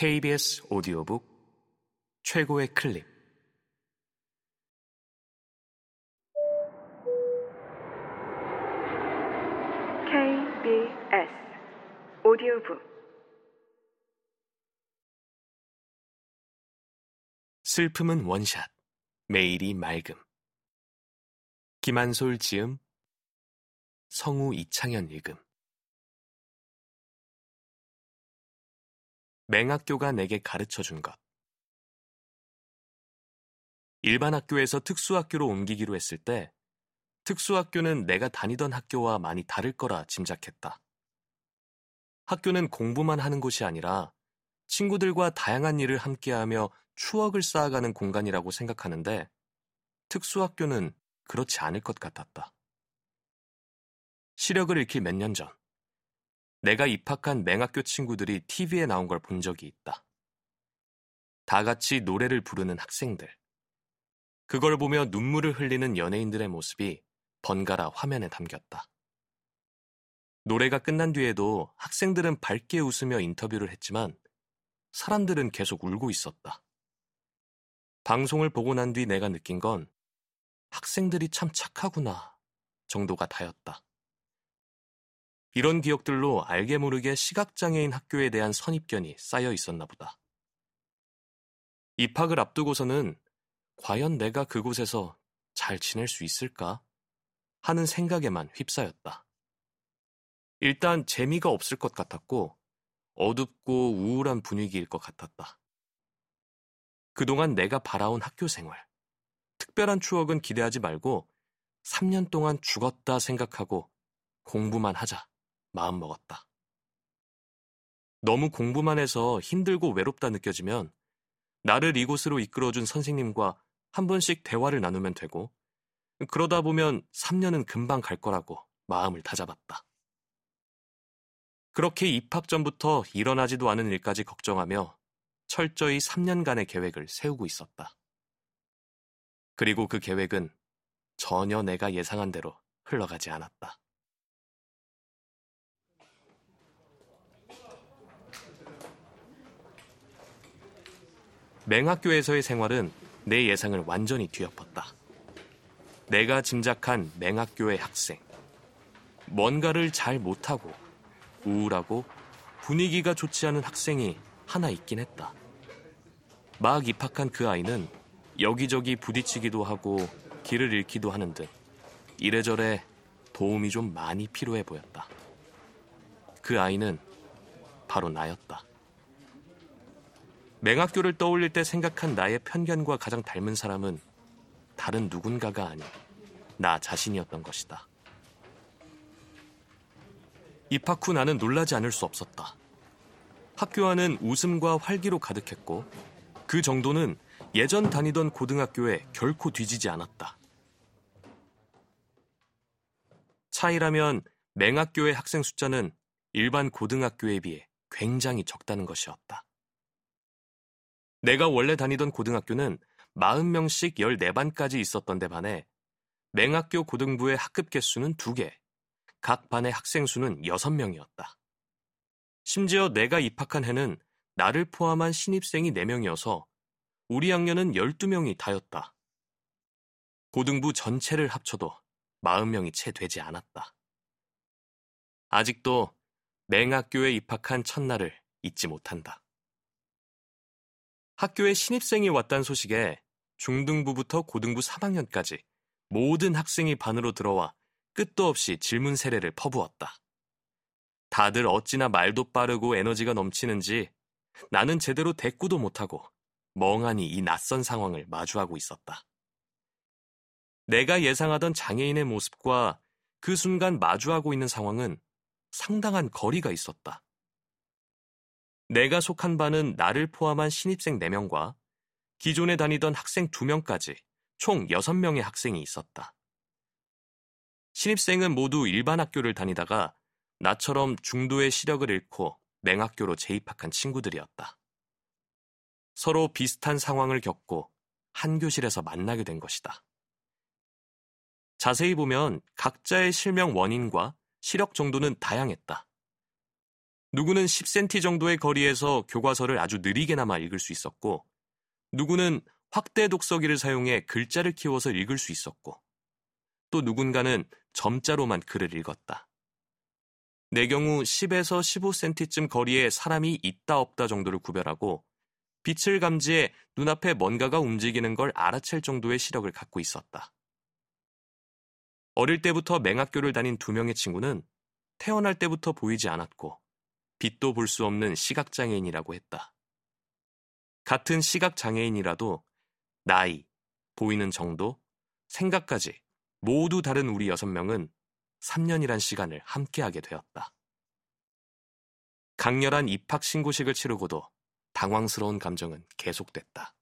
KBS 오디오북 최고의 클립. KBS 오디오북. 슬픔은 원샷 매일이 맑음. 김한솔 지음 성우 이창현 읽음 맹학교가 내게 가르쳐 준 것. 일반 학교에서 특수학교로 옮기기로 했을 때 특수학교는 내가 다니던 학교와 많이 다를 거라 짐작했다. 학교는 공부만 하는 곳이 아니라 친구들과 다양한 일을 함께하며 추억을 쌓아가는 공간이라고 생각하는데 특수학교는 그렇지 않을 것 같았다. 시력을 잃기 몇 년 전, 내가 입학한 맹학교 친구들이 TV에 나온 걸 본 적이 있다. 다 같이 노래를 부르는 학생들. 그걸 보며 눈물을 흘리는 연예인들의 모습이 번갈아 화면에 담겼다. 노래가 끝난 뒤에도 학생들은 밝게 웃으며 인터뷰를 했지만 사람들은 계속 울고 있었다. 방송을 보고 난 뒤 내가 느낀 건 학생들이 참 착하구나 정도가 다였다. 이런 기억들로 알게 모르게 시각장애인 학교에 대한 선입견이 쌓여 있었나 보다. 입학을 앞두고서는 과연 내가 그곳에서 잘 지낼 수 있을까? 하는 생각에만 휩싸였다. 일단 재미가 없을 것 같았고 어둡고 우울한 분위기일 것 같았다. 그동안 내가 바라온 학교 생활, 특별한 추억은 기대하지 말고 3년 동안 죽었다 생각하고 공부만 하자. 마음 먹었다. 너무 공부만 해서 힘들고 외롭다 느껴지면 나를 이곳으로 이끌어준 선생님과 한 번씩 대화를 나누면 되고 그러다 보면 3년은 금방 갈 거라고 마음을 다잡았다. 그렇게 입학 전부터 일어나지도 않은 일까지 걱정하며 철저히 3년간의 계획을 세우고 있었다. 그리고 그 계획은 전혀 내가 예상한 대로 흘러가지 않았다. 맹학교에서의 생활은 내 예상을 완전히 뒤엎었다. 내가 짐작한 맹학교의 학생. 뭔가를 잘 못하고 우울하고 분위기가 좋지 않은 학생이 하나 있긴 했다. 막 입학한 그 아이는 여기저기 부딪히기도 하고 길을 잃기도 하는 듯 이래저래 도움이 좀 많이 필요해 보였다. 그 아이는 바로 나였다. 맹학교를 떠올릴 때 생각한 나의 편견과 가장 닮은 사람은 다른 누군가가 아닌 나 자신이었던 것이다. 입학 후 나는 놀라지 않을 수 없었다. 학교 안은 웃음과 활기로 가득했고 그 정도는 예전 다니던 고등학교에 결코 뒤지지 않았다. 차이라면 맹학교의 학생 숫자는 일반 고등학교에 비해 굉장히 적다는 것이었다. 내가 원래 다니던 고등학교는 40명씩 14반까지 있었던 데 반해 맹학교 고등부의 학급 개수는 2개, 각 반의 학생 수는 6명이었다. 심지어 내가 입학한 해는 나를 포함한 신입생이 4명이어서 우리 학년은 12명이 다였다. 고등부 전체를 합쳐도 40명이 채 되지 않았다. 아직도 맹학교에 입학한 첫날을 잊지 못한다. 학교에 신입생이 왔다는 소식에 중등부부터 고등부 3학년까지 모든 학생이 반으로 들어와 끝도 없이 질문 세례를 퍼부었다. 다들 어찌나 말도 빠르고 에너지가 넘치는지 나는 제대로 대꾸도 못하고 멍하니 이 낯선 상황을 마주하고 있었다. 내가 예상하던 장애인의 모습과 그 순간 마주하고 있는 상황은 상당한 거리가 있었다. 내가 속한 바는 나를 포함한 신입생 4명과 기존에 다니던 학생 2명까지 총 6명의 학생이 있었다. 신입생은 모두 일반 학교를 다니다가 나처럼 중도의 시력을 잃고 맹학교로 재입학한 친구들이었다. 서로 비슷한 상황을 겪고 한 교실에서 만나게 된 것이다. 자세히 보면 각자의 실명 원인과 시력 정도는 다양했다. 누구는 10cm 정도의 거리에서 교과서를 아주 느리게나마 읽을 수 있었고, 누구는 확대 독서기를 사용해 글자를 키워서 읽을 수 있었고, 또 누군가는 점자로만 글을 읽었다. 내 경우 10에서 15cm쯤 거리에 사람이 있다 없다 정도를 구별하고 빛을 감지해 눈앞에 뭔가가 움직이는 걸 알아챌 정도의 시력을 갖고 있었다. 어릴 때부터 맹학교를 다닌 두 명의 친구는 태어날 때부터 보이지 않았고 빛도 볼 수 없는 시각장애인이라고 했다. 같은 시각장애인이라도 나이, 보이는 정도, 생각까지 모두 다른 우리 여섯 명은 3년이란 시간을 함께하게 되었다. 강렬한 입학 신고식을 치르고도 당황스러운 감정은 계속됐다.